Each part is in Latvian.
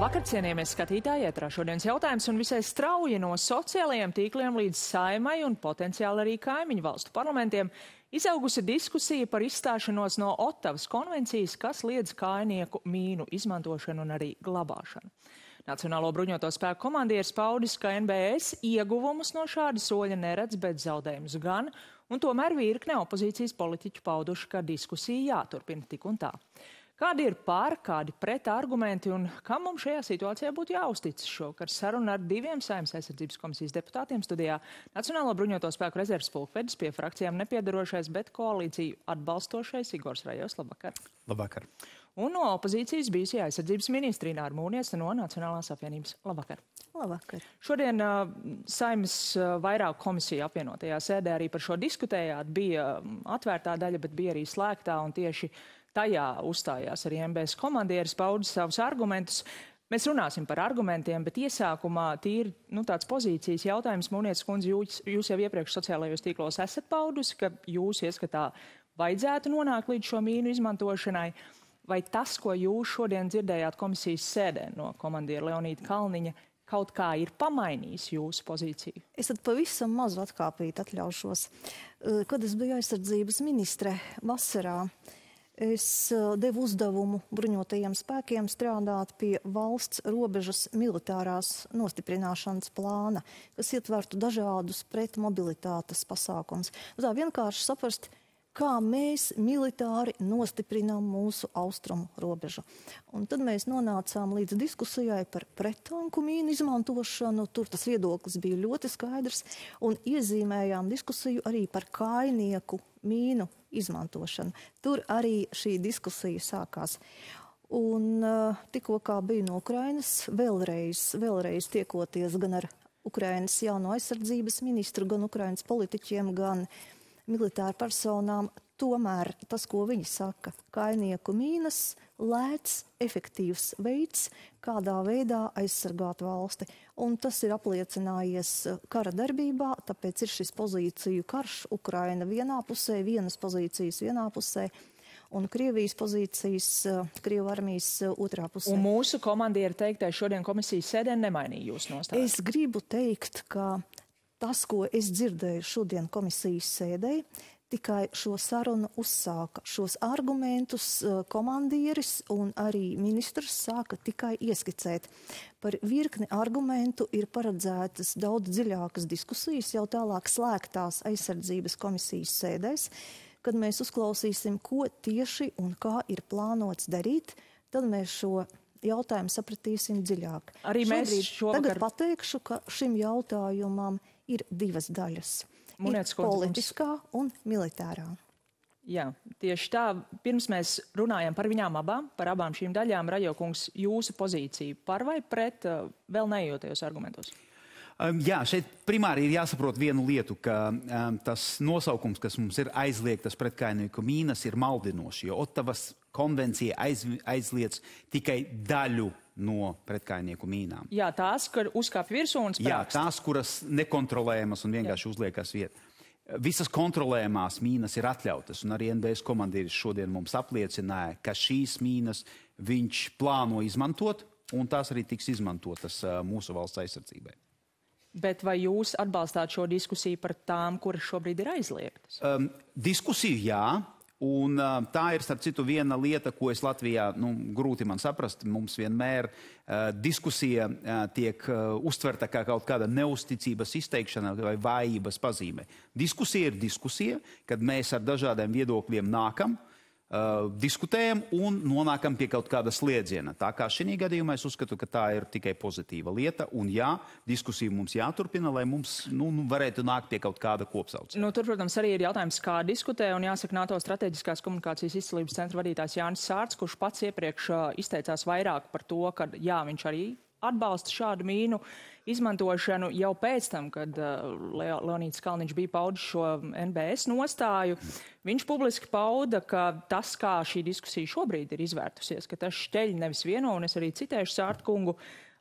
Vakar cienījamies skatītāji ētrā šodienas jautājums un visai strauji no sociālajiem tīkliem līdz saimai un potenciāli arī kaimiņu valstu parlamentiem izaugusi diskusija par izstāšanos no Ottavas konvencijas, kas liedz kainieku mīnu izmantošanu un arī glabāšanu. Nacionālo bruņoto spēku komandieris paudis, ka NBS ieguvumus no šāda soļa neredz, bet zaudējumus gan, un tomēr virkne opozīcijas politiķu pauduši, ka diskusija jāturpina tik un tā. Kādi ir pār, kādi pret argumenti un kam mums šajā situācijā būtu jāuzticas šokar saruna ar diviem saimnes aizsardzības komisijas deputātiem studijā Nacionālo bruņoto spēku rezerves pulkvedis pie frakcijām nepiedarošais, bet koalīciju atbalstošais Igors Rajos. Labvakar! Labvakar! Un no opozīcijas bijusī aizsardzības ministri Ināra Mūnies no Nacionālās apvienības. Labvakar! Labvakar. Šodien uh, saimnes uh, vairāk komisiju apvienotajā sēdē arī par šo diskutējāt. Bija atvērtā daļa, bet bija arī slēgtā un tieši Tajā uzstājās arī MBS komandieris, paudis savus argumentus. Mēs runāsim par argumentiem, bet iesākumā tīri nu, tāds pozīcijas jautājums. Mūnietis kundze, jūs, jūs jau iepriekš sociālajos tīklos esat paudusi, ka jūs ieskatā vajadzētu nonākt līdz šo mīnu izmantošanai. Vai tas, ko jūs šodien dzirdējāt komisijas sēdē no komandiera Leonīta Kalniņa, kaut kā ir pamainījis jūsu pozīciju? Es tad pavisam mazu atkāpīt atļaušos. Kad es biju aizsardzības ministre vasarā, uh, es uh, devu uzdevumu bruņotajiem spēkiem strādāt pie valsts robežas militārās nostiprināšanas plāna, kas ietvertu dažādus pretmobilitātes pasākums. Tā vienkārši saprast, kā mēs militāri nostiprinām mūsu austrumu robežu. Un tad mēs nonācām līdz diskusijai par pretanku mīnu izmantošanu. Tur tas viedoklis bija ļoti skaidrs un iezīmējām diskusiju arī par kainieku mīnu izmantošanu. Tur arī šī diskusija sākās. Un uh, tikko kā bija no Ukrainas, vēlreiz, vēlreiz tiekoties gan ar Ukrainas jauno aizsardzības ministru, gan Ukrainas politiķiem, gan militāru personām, tomēr tas, ko viņi saka, kainieku mīnas, lēts, efektīvs veids, kādā veidā aizsargāt valsti. Un tas ir apliecinājies kara darbībā, tāpēc ir šis pozīciju karš Ukraina vienā pusē, vienas pozīcijas vienā pusē. Un Krievijas pozīcijas, Krievu armijas otrā pusē. Un mūsu komandieri teiktais šodien komisijas sēdē nemainīja jūsu nostāju. Es gribu teikt, ka tas, ko es dzirdēju šodien komisijas sēdē, tikai šo sarunu uzsāka. Šos argumentus eh, komandieris un arī ministrs sāka tikai ieskicēt. Par virkni argumentu ir paredzētas daudz dziļākas diskusijas jau tālāk slēgtās aizsardzības komisijas sēdēs, kad mēs uzklausīsim, ko tieši un kā ir plānots darīt, tad mēs šo jautājumu sapratīsim dziļāk. Arī mēs šovakar... Tagad pateikšu, ka šim jautājumam ir divas daļas. Munētas politiskā un militārā. Jā, tieši tā. Pirms mēs runājam par viņām abām, par abām šīm daļām, Rajokungs, jūsu pozīcija par vai pret uh, vēl neiejotajos argumentos? Jā, šeit primāri ir jāsaprot vienu lietu, ka um, tas nosaukums, kas mums ir aizliegtas pretkainieku mīnas, ir maldinošs, jo Ottavas konvencija aiz, aizliedz tikai daļu no pretkainieku mīnām. Jā, tās, kur uzkāpj virsū un sprākst. Jā, tās, kuras nekontrolējamas un vienkārši Jā. uzliekas vietā. Visas kontrolējumās mīnas ir atļautas, un arī NBS komandieris šodien mums apliecināja, ka šīs mīnas viņš plāno izmantot, un tās arī tiks izmantotas mūsu valsts aizsardzībai. Bet vai jūs atbalstāt šo diskusiju par tām, kuras šobrīd ir aizliegtas? Um, diskusiju jā, Un, uh, tā ir, starp citu, viena lieta, ko es Latvijā nu, grūti man saprast. Mums vienmēr uh, diskusija uh, tiek uh, uztverta kā kaut kāda neusticības izteikšana vai vājības pazīme. Diskusija ir diskusija, kad mēs ar dažādiem viedokļiem nākam. Uh, uh, diskutējam un nonākam pie kaut kāda sliedziena. Tā kā šī gadījumā es uzskatu, ka tā ir tikai pozitīva lieta. Un jā, diskusija mums jāturpina, lai mums nu, nu, varētu nākt pie kaut kāda kopsaucēja. Nu, tur, protams, arī ir jautājums, kā diskutē. Un jāsaka, NATO strateģiskās komunikācijas izcelības centra vadītājs Jānis Sārts, kurš pats iepriekš uh, izteicās vairāk par to, ka jā, viņš arī atbalsta šādu mīnu izmantošanu jau pēc tam, kad uh, Leonīds Kalniņš bija paudis šo NBS nostāju. Viņš publiski pauda, ka tas, kā šī diskusija šobrīd ir izvērtusies, ka tas šķeļ nevis vieno, un es arī citēšu Sārtu kungu.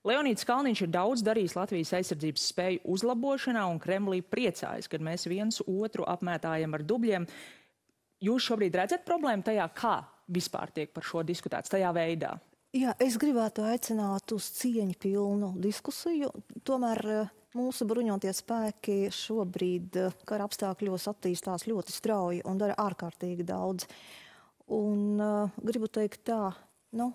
Leonīds Kalniņš ir daudz darījis Latvijas aizsardzības spēju uzlabošanā, un Kremlī priecājas, kad mēs viens otru apmētājam ar dubļiem. Jūs šobrīd redzat problēmu tajā, kā vispār tiek par šo diskutēts, tajā veidā? Jā, es gribētu aicināt uz cieņu pilnu diskusiju. Tomēr uh, mūsu bruņotie spēki šobrīd uh, kara apstākļos attīstās ļoti strauji un dara ārkārtīgi daudz. Un uh, gribu teikt tā, nu,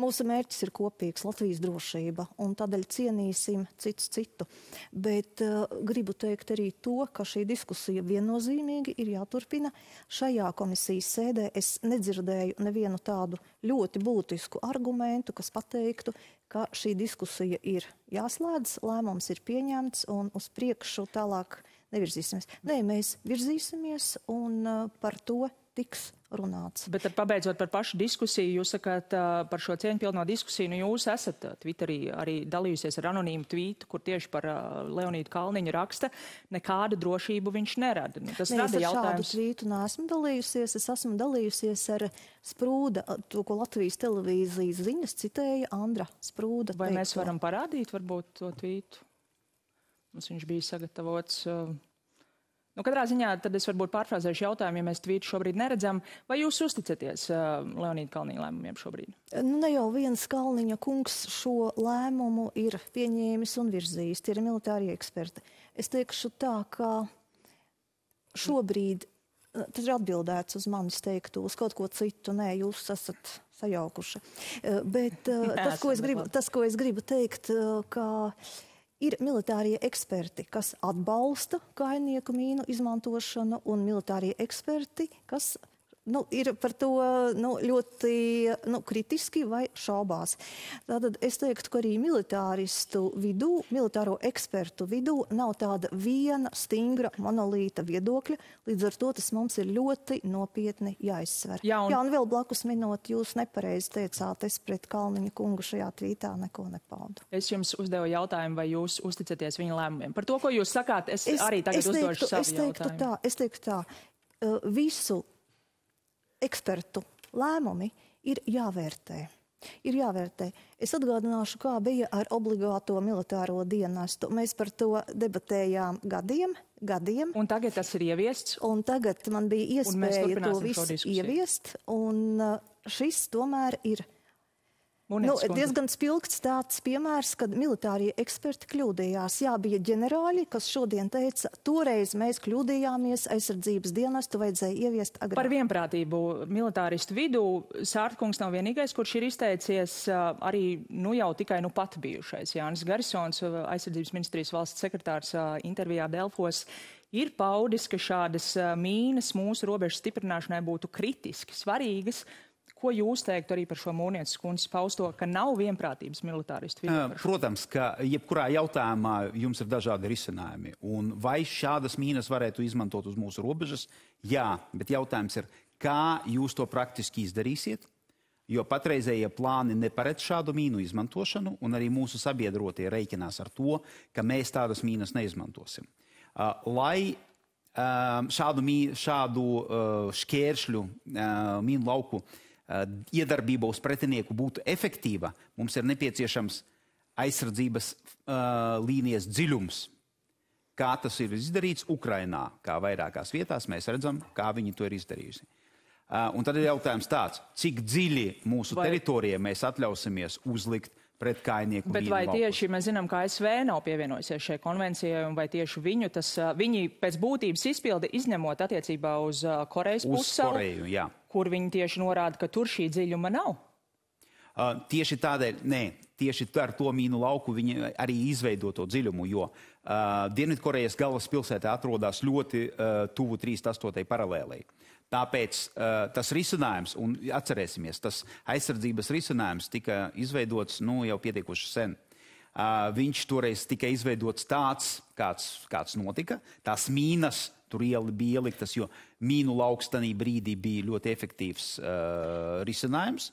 Mūsu mērķis ir kopīgs Latvijas drošība, un tādēļ cienīsim cits citu. Bet uh, gribu teikt arī to, ka šī diskusija viennozīmīgi ir jāturpina. Šajā komisijas sēdē es nedzirdēju nevienu tādu ļoti būtisku argumentu, kas pateiktu, ka šī diskusija ir jāslēdz, lēmums ir pieņemts un uz priekšu tālāk nevirzīsimies. Nē, mēs virzīsimies un uh, par to tiks runāts. Bet pabeidzot par pašu diskusiju, jūs sakāt par šo cieņpilno diskusiju, nu jūs esat Twitterī arī dalījusies ar anonīmu tvītu, kur tieši par Leonīdu Kalniņu raksta, nekādu drošību viņš nerada. Nu, tas Nē, rada jautājums. Es šādu tvītu neesmu dalījusies, es esmu dalījusies ar Sprūda, to, ko Latvijas televīzijas ziņas citēja Andra Sprūda. Vai teikto. mēs varam parādīt varbūt to tvītu? Mums viņš bija sagatavots. Uh, Nu, katrā ziņā tad es varbūt pārfrāzēšu jautājumu, ja mēs tvītu šobrīd neredzam, vai jūs uzticaties uh, Leonīda Kalniņa lēmumiem šobrīd? Nu, ne jau viens Kalniņa kungs šo lēmumu ir pieņēmis un virzījis, tie ir militārie eksperti. Es teikšu tā, ka šobrīd uh, tas ir atbildēts uz manis teiktu, uz kaut ko citu. Nē, jūs esat sajaukuši. Uh, bet uh, tas, ko gribu, tas, ko es gribu teikt, ka Ir militārie eksperti, kas atbalsta kainieku mīnu izmantošanu, un militārie eksperti, kas nu, ir par to nu, ļoti nu, kritiski vai šaubās. Tātad es teiktu, ka arī militāristu vidū, militāro ekspertu vidū nav tāda viena stingra monolīta viedokļa, līdz ar to tas mums ir ļoti nopietni jāizsver. Jā, un, Jā, un vēl blakus minot, jūs nepareizi teicāt, es pret Kalniņa kungu šajā tvītā neko nepaudu. Es jums uzdevu jautājumu, vai jūs uzticaties viņa lēmumiem. Par to, ko jūs sakāt, es, es arī tagad es teiktu, uzdošu savu es teiktu jautājumu. Tā, es teiktu tā, visu ekspertu lēmumi ir jāvērtē. Ir jāvērtē. Es atgādināšu, kā bija ar obligāto militāro dienestu. Mēs par to debatējām gadiem, gadiem. Un tagad tas ir ieviests? Un tagad man bija iespēja to visu ieviest, un uh, šis tomēr ir Nu, diezgan spilgts tāds piemērs, kad militārie eksperti kļūdījās. Jā, bija ģenerāļi, kas šodien teica, toreiz mēs kļūdījāmies, aizsardzības dienestu vajadzēja ieviest agrāk. Par vienprātību militāristu vidū Sārtkungs nav vienīgais, kurš ir izteicies arī nu jau tikai nu pat bijušais. Jānis Garisons, aizsardzības ministrijas valsts sekretārs intervijā Delfos, ir paudis, ka šādas mīnas mūsu robežu stiprināšanai būtu kritiski svarīgas Ko jūs teiktu arī par šo mūnietes kundzes pausto, ka nav vienprātības militāristu vidū? Protams, ka jebkurā jautājumā jums ir dažādi risinājumi. Un vai šādas mīnas varētu izmantot uz mūsu robežas? Jā, bet jautājums ir, kā jūs to praktiski izdarīsiet? Jo patreizējie plāni neparedz šādu mīnu izmantošanu, un arī mūsu sabiedrotie reiķinās ar to, ka mēs tādas mīnas neizmantosim. Uh, lai uh, šādu, šādu šķēršļu mīnu lauku uh, Eh, iedarbība uz pretinieku būtu efektīva, mums ir nepieciešams aizsardzības uh, līnijas dziļums. Kā tas ir izdarīts Ukrainā, kā vairākās vietās mēs redzam, kā viņi to ir izdarījusi. Uh, un tad ir jautājums tāds, cik dziļi mūsu Vai... teritorijā mēs atļausimies uzlikt pret kainieku. Bet vai tieši mēs zinām, ka ASV nav pievienojusies šai konvencijai, un vai tieši viņu tas, viņi pēc būtības izpildi izņemot attiecībā uz Korejas pussalu, kur viņi tieši norāda, ka tur šī dziļuma nav? Uh, tieši tādēļ, nē, tieši ar to mīnu lauku viņi arī izveido to dziļumu, jo uh, Dienvidkorejas galvaspilsētā atrodas ļoti uh, tuvu 38. paralēlei. Tāpēc uh, tas risinājums, un atcerēsimies, tas aizsardzības risinājums tika izveidots nu, jau pietiekuši sen. Uh, viņš toreiz tika izveidots tāds, kāds, kāds notika. Tās mīnas tur ieli bija ieliktas, jo mīnu lauks tajā brīdī bija ļoti efektīvs uh, risinājums.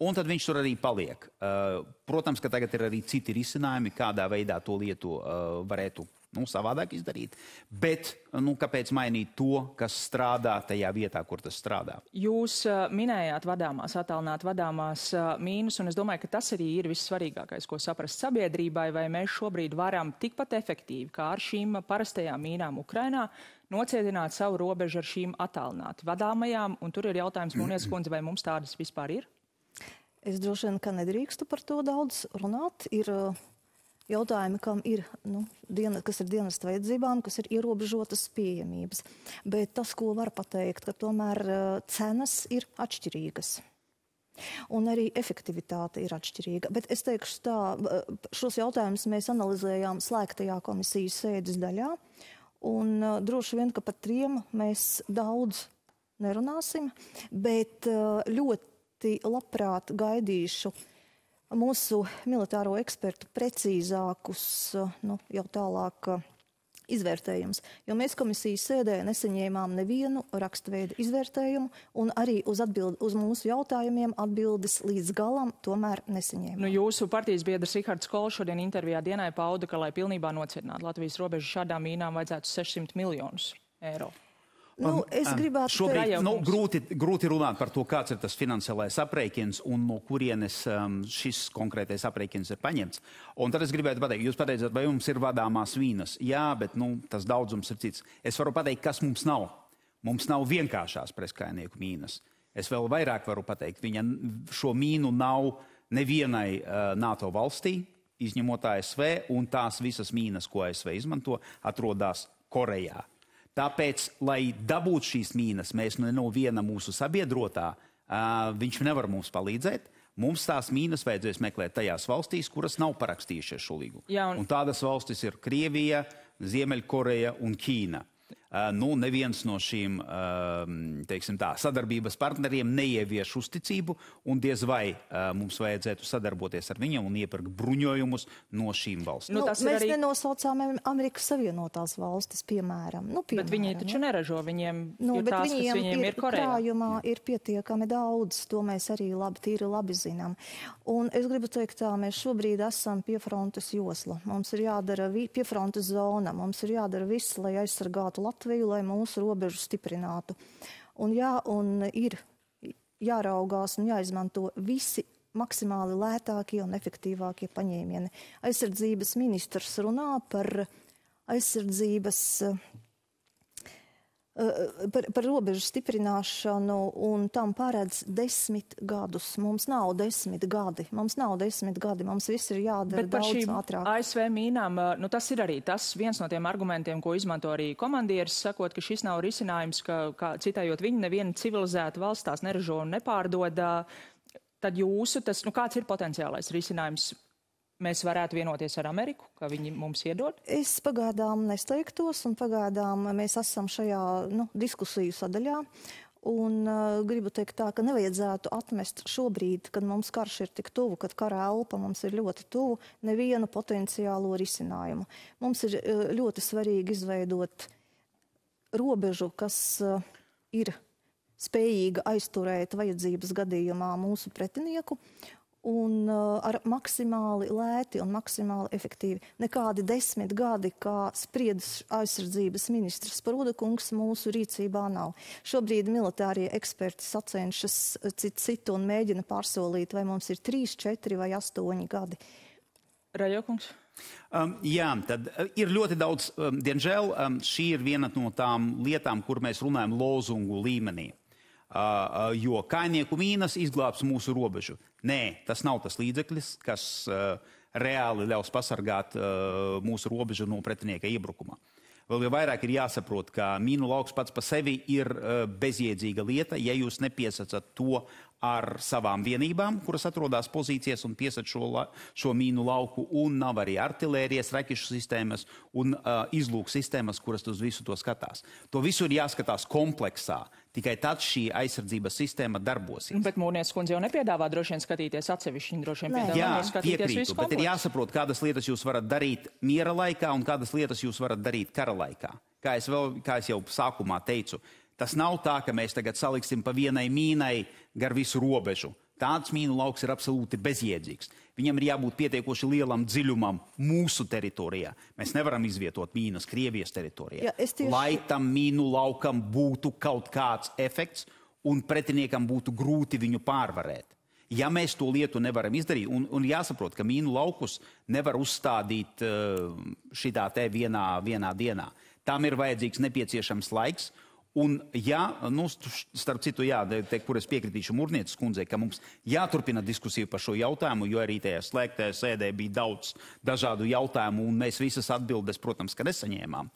Un tad viņš tur arī paliek. Uh, protams, ka tagad ir arī citi risinājumi, kādā veidā to lietu uh, varētu nu, savādāk izdarīt. Bet nu, kāpēc mainīt to, kas strādā tajā vietā, kur tas strādā? Jūs uh, minējāt vadāmās, attālināt vadāmās uh, mīnus, un es domāju, ka tas arī ir vissvarīgākais, ko saprast sabiedrībai, vai mēs šobrīd varam tikpat efektīvi kā ar šīm parastajām mīnām Ukrainā nocietināt savu robežu ar šīm attālināti vadāmajām, un tur ir jautājums, Mūnies kundze, vai mums tādas vispār ir? Es droši vien, ka nedrīkstu par to daudz runāt. Ir uh, jautājumi, kam ir, nu, diena, kas ir dienas vajadzībām, kas ir ierobežotas pieejamības. Bet tas, ko var pateikt, ka tomēr uh, cenas ir atšķirīgas. Un arī efektivitāte ir atšķirīga. Bet es teikšu tā, šos jautājumus mēs analizējām slēgtajā komisijas sēdes daļā. Un uh, droši vien, ka par tiem mēs daudz nerunāsim, bet uh, ļoti labprāt gaidīšu mūsu militāro ekspertu precīzākus, nu, jau tālāk. Izvērtējums, jo mēs komisijas sēdē nesaņēmām nevienu rakstveidu izvērtējumu, un arī uz, atbild, uz mūsu jautājumiem atbildes līdz galam tomēr nesaņēmām. Nu, jūsu partijas biedrs Rihards Kols šodien intervijā dienai pauda, ka, lai pilnībā nocietinātu Latvijas robežu šādām mīnām, vajadzētu 600 miljonus eiro. Nu, es gribētu šobrīd teikt, nu, grūti, grūti runāt par to, kāds ir tas finansiālais aprēķins un no kurienes um, šis konkrētais aprēķins ir paņemts. Un tad es gribētu pateikt, jūs pateicāt, vai jums ir vadāmās vīnas. Jā, bet nu, tas daudzums ir cits. Es varu pateikt, kas mums nav. Mums nav vienkāršās preskainieku mīnas. Es vēl vairāk varu pateikt, viņa šo mīnu nav nevienai uh, NATO valstī, izņemot ASV, un tās visas mīnas, ko ASV izmanto, atrodas Korejā. Tāpēc, lai dabūtu šīs mīnas, mēs nu no viena mūsu sabiedrotā, viņš nevar mums palīdzēt. Mums tās mīnas vajadzēs meklēt tajās valstīs, kuras nav parakstījušas šo līgumu. Un... un tādas valstis ir Krievija, Ziemeļkoreja un Ķīna. Uh, nu, neviens no šīm uh, tā, sadarbības partneriem neievieš uzticību, un diez vai uh, mums vajadzētu sadarboties ar viņiem un iepirkt bruņojumus no šīm valstīm. Nu, mēs arī... nenosaucām Amerikas Savienotās valstis, piemēram. Nu, piemēram bet viņi taču ja? neražo, viņiem, nu, ir tās, viņiem, viņiem ir, ir krājumā ir pietiekami daudz, to mēs arī labi, tīri labi zinām. Un es gribu teikt tā, mēs šobrīd esam pie frontes josla. Mums ir jādara pie frontes zona, mums ir jādara viss, lai aizsargātu Latviju. Latviju, lai mūsu robežu stiprinātu. Un, jā, un ir jāraugās un jāizmanto visi maksimāli lētākie un efektīvākie paņēmieni. Aizsardzības ministrs runā par aizsardzības par, par robežu stiprināšanu un tam paredz desmit gadus. Mums nav desmit gadi. Mums nav desmit gadi. Mums viss ir jādara Bet par daudz šīm ātrāk. ASV mīnām, nu tas ir arī tas viens no tiem argumentiem, ko izmanto arī komandieris, sakot, ka šis nav risinājums, ka, kā citējot viņu, neviena civilizēta valsts tās neražo un nepārdod. Tad jūsu, tas, nu kāds ir potenciālais risinājums mēs varētu vienoties ar Ameriku, ka viņi mums iedod? Es pagaidām nesteigtos, un pagaidām mēs esam šajā nu, diskusiju sadaļā. Un uh, gribu teikt tā, ka nevajadzētu atmest šobrīd, kad mums karš ir tik tuvu, kad kara elpa mums ir ļoti tuvu, nevienu potenciālo risinājumu. Mums ir uh, ļoti svarīgi izveidot robežu, kas uh, ir spējīga aizturēt vajadzības gadījumā mūsu pretinieku un uh, ar maksimāli lēti un maksimāli efektīvi. Nekādi desmit gadi, kā spriedz aizsardzības ministrs Prūdekungs, mūsu rīcībā nav. Šobrīd militārie eksperti sacenšas citu citu un mēģina pārsolīt, vai mums ir trīs, četri vai astoņi gadi. Rajokungs. Um, jā, tad uh, ir ļoti daudz, um, diemžēl, um, šī ir viena no tām lietām, kur mēs runājam lozungu līmenī. Jo kainieku mīnas izglābs mūsu robežu. Nē, tas nav tas līdzeklis, kas reāli ļaus pasargāt mūsu robežu no pretinieka iebrukuma. Vēl jau vairāk ir jāsaprot, ka mīnu lauks pats par sevi ir bezjēdzīga lieta, ja jūs nepiesacat to ar savām vienībām, kuras atrodas pozīcijās un piesat šo, la, šo mīnu lauku, un nav arī artilērijas, raķešu sistēmas un uh, izlūku sistēmas, kuras uz visu to skatās. To visu ir jāskatās kompleksā. Tikai tad šī aizsardzības sistēma darbosies. Bet Mūrnieks kundze jau nepiedāvā droši vien skatīties atsevišķi. Viņa droši vien piedāvā Jā, piekrītu, bet ir jāsaprot, kādas lietas jūs varat darīt miera laikā un kādas lietas jūs varat darīt kara laikā. Kā es, vēl, kā es jau sākumā teicu, Tas nav tā, ka mēs tagad saliksim pa vienai mīnai gar visu robežu. Tāds mīnu lauks ir absolūti bezjēdzīgs. Viņam ir jābūt pietiekoši lielam dziļumam mūsu teritorijā. Mēs nevaram izvietot mīnas Krievijas teritorijā. Ja, tieši... Lai tam mīnu laukam būtu kaut kāds efekts un pretiniekam būtu grūti viņu pārvarēt. Ja mēs to lietu nevaram izdarīt, un, un jāsaprot, ka mīnu laukus nevar uzstādīt uh, šitā te vienā, vienā dienā, tam ir vajadzīgs nepieciešams laiks Un, ja, nu, starp citu, jā, te, kur es piekritīšu Mūrnieces kundzei, ka mums jāturpina diskusija par šo jautājumu, jo arī tajā slēgtajā sēdē bija daudz dažādu jautājumu, un mēs visas atbildes, protams, ka nesaņēmām.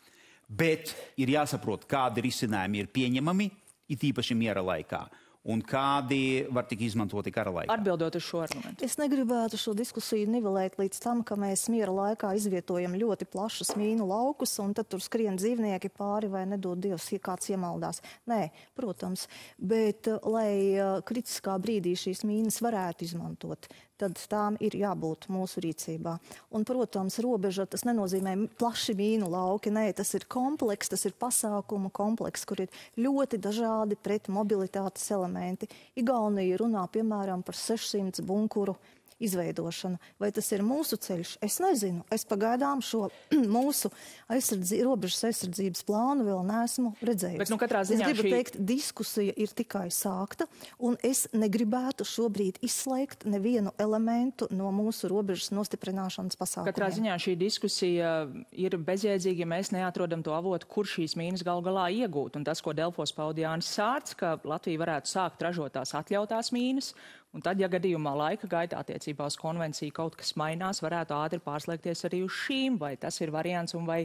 Bet ir jāsaprot, kādi risinājumi ir pieņemami, it īpaši miera laikā un kādi var tik izmantoti kara laikā? Atbildot uz šo argumentu. Es negribētu šo diskusiju nivelēt līdz tam, ka mēs miera laikā izvietojam ļoti plašus mīnu laukus, un tad tur skrien dzīvnieki pāri vai nedod Dievs, ja kāds iemaldās. Nē, protams, bet eh, lai eh, kritiskā brīdī šīs mīnas varētu izmantot, tad tām ir jābūt mūsu rīcībā. Un, protams, robeža tas nenozīmē plaši mīnu lauki, nē, tas ir kompleks, tas ir pasākumu kompleks, kur ir ļoti dažādi pret mobilitātes elementi. Igaunija runā piemēram par 600 bunkuru izveidošana. Vai tas ir mūsu ceļš? Es nezinu. Es pagaidām šo mūsu aizsardzi, robežas aizsardzības plānu vēl neesmu redzējis. Bet, nu, ziņā, es gribu šī... teikt, diskusija ir tikai sākta, un es negribētu šobrīd izslēgt nevienu elementu no mūsu robežas nostiprināšanas pasākumiem. Katrā ziņā šī diskusija ir bezjēdzīga, ja mēs neatrodam to avotu, kur šīs mīnas gal galā iegūt. Un tas, ko Delfos paudīja Jānis Sārts, ka Latvija varētu sākt ražot tās atļautās mīnas, Un tad, ja gadījumā laika gaitā attiecībā uz konvenciju kaut kas mainās, varētu ātri pārslēgties arī uz šīm, vai tas ir variants, un vai,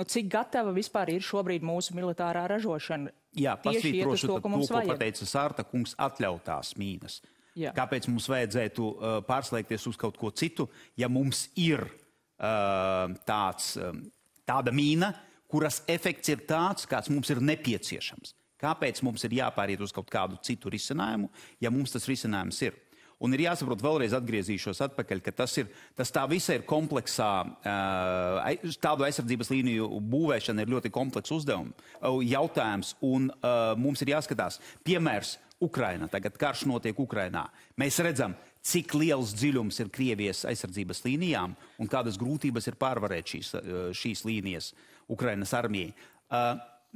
nu, cik gatava vispār ir šobrīd mūsu militārā ražošana. Jā, pasvītrošu to, to, ko pateica Sārta kungs, atļautās mīnas. Jā. Kāpēc mums vajadzētu uh, pārslēgties uz kaut ko citu, ja mums ir uh, tāds, um, tāda mīna, kuras efekts ir tāds, kāds mums ir nepieciešams? Kāpēc mums ir jāpāriet uz kaut kādu citu risinājumu, ja mums tas risinājums ir? Un ir jāsaprot, vēlreiz atgriezīšos atpakaļ, ka tas, ir, tas tā visa ir kompleksā, tādu aizsardzības līniju būvēšana ir ļoti komplekss uzdevums, jautājums, un mums ir jāskatās. Piemērs Ukraina, tagad karš notiek Ukrainā. Mēs redzam, cik liels dziļums ir Krievijas aizsardzības līnijām un kādas grūtības ir pārvarēt šīs, šīs līnijas Ukrainas armijai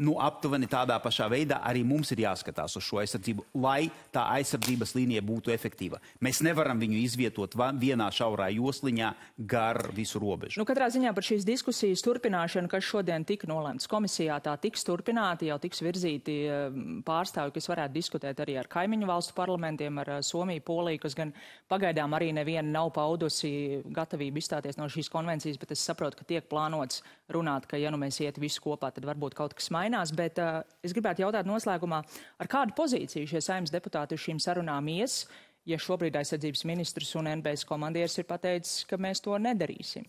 nu, aptuveni tādā pašā veidā arī mums ir jāskatās uz šo aizsardzību, lai tā aizsardzības līnija būtu efektīva. Mēs nevaram viņu izvietot vienā šaurā josliņā gar visu robežu. Nu, katrā ziņā par šīs diskusijas turpināšanu, kas šodien tika nolēmts komisijā, tā tiks turpināti, jau tiks virzīti eh, pārstāvi, kas varētu diskutēt arī ar kaimiņu valstu parlamentiem, ar eh, Somiju, Poliju, kas gan pagaidām arī neviena nav paudusi gatavību izstāties no šīs konvencijas, bet es saprotu, ka tiek plānots runāt, ka ja nu mēs iet visi kopā, tad varbūt kaut kas mainās mainās, bet uh, es gribētu jautāt noslēgumā, ar kādu pozīciju šie saimnes deputāti uz šīm sarunām ies, ja šobrīd aizsardzības ministrs un NBS komandieris ir pateicis, ka mēs to nedarīsim?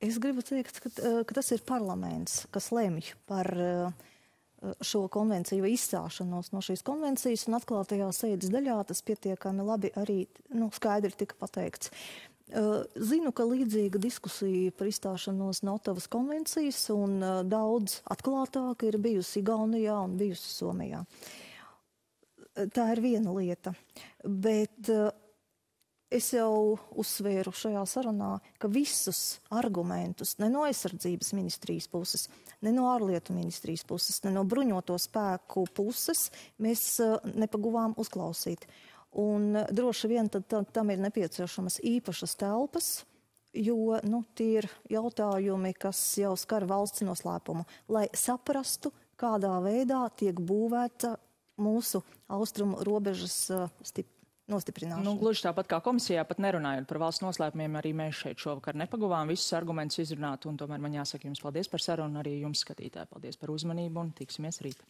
Es gribu teikt, ka, ka tas ir parlaments, kas lemj par uh, šo konvenciju izstāšanos no šīs konvencijas, un atklātajā sēdes daļā tas pietiekami labi arī nu, skaidri tika pateikts. Zinu, ka līdzīga diskusija par izstāšanos no Otavas konvencijas un daudz atklātāka ir bijusi Igaunijā un bijusi Somijā. Tā ir viena lieta. Bet es jau uzsvēru šajā sarunā, ka visus argumentus ne no aizsardzības ministrijas puses, ne no ārlietu ministrijas puses, ne no bruņoto spēku puses mēs nepaguvām uzklausīt. Un eh, droši vien tad, tad, tam ir nepieciešamas īpašas telpas, jo nu, tie ir jautājumi, kas jau skar valsts noslēpumu, lai saprastu, kādā veidā tiek būvēta mūsu austrumu robežas uh, stip, nostiprināšana. Nu, gluži tāpat kā komisijā, pat nerunājot par valsts noslēpumiem, arī mēs šeit šovakar nepaguvām visus argumentus izrunāt, un tomēr man jāsaka jums paldies par sarunu, arī jums skatītāji, paldies par uzmanību un tiksimies rīt.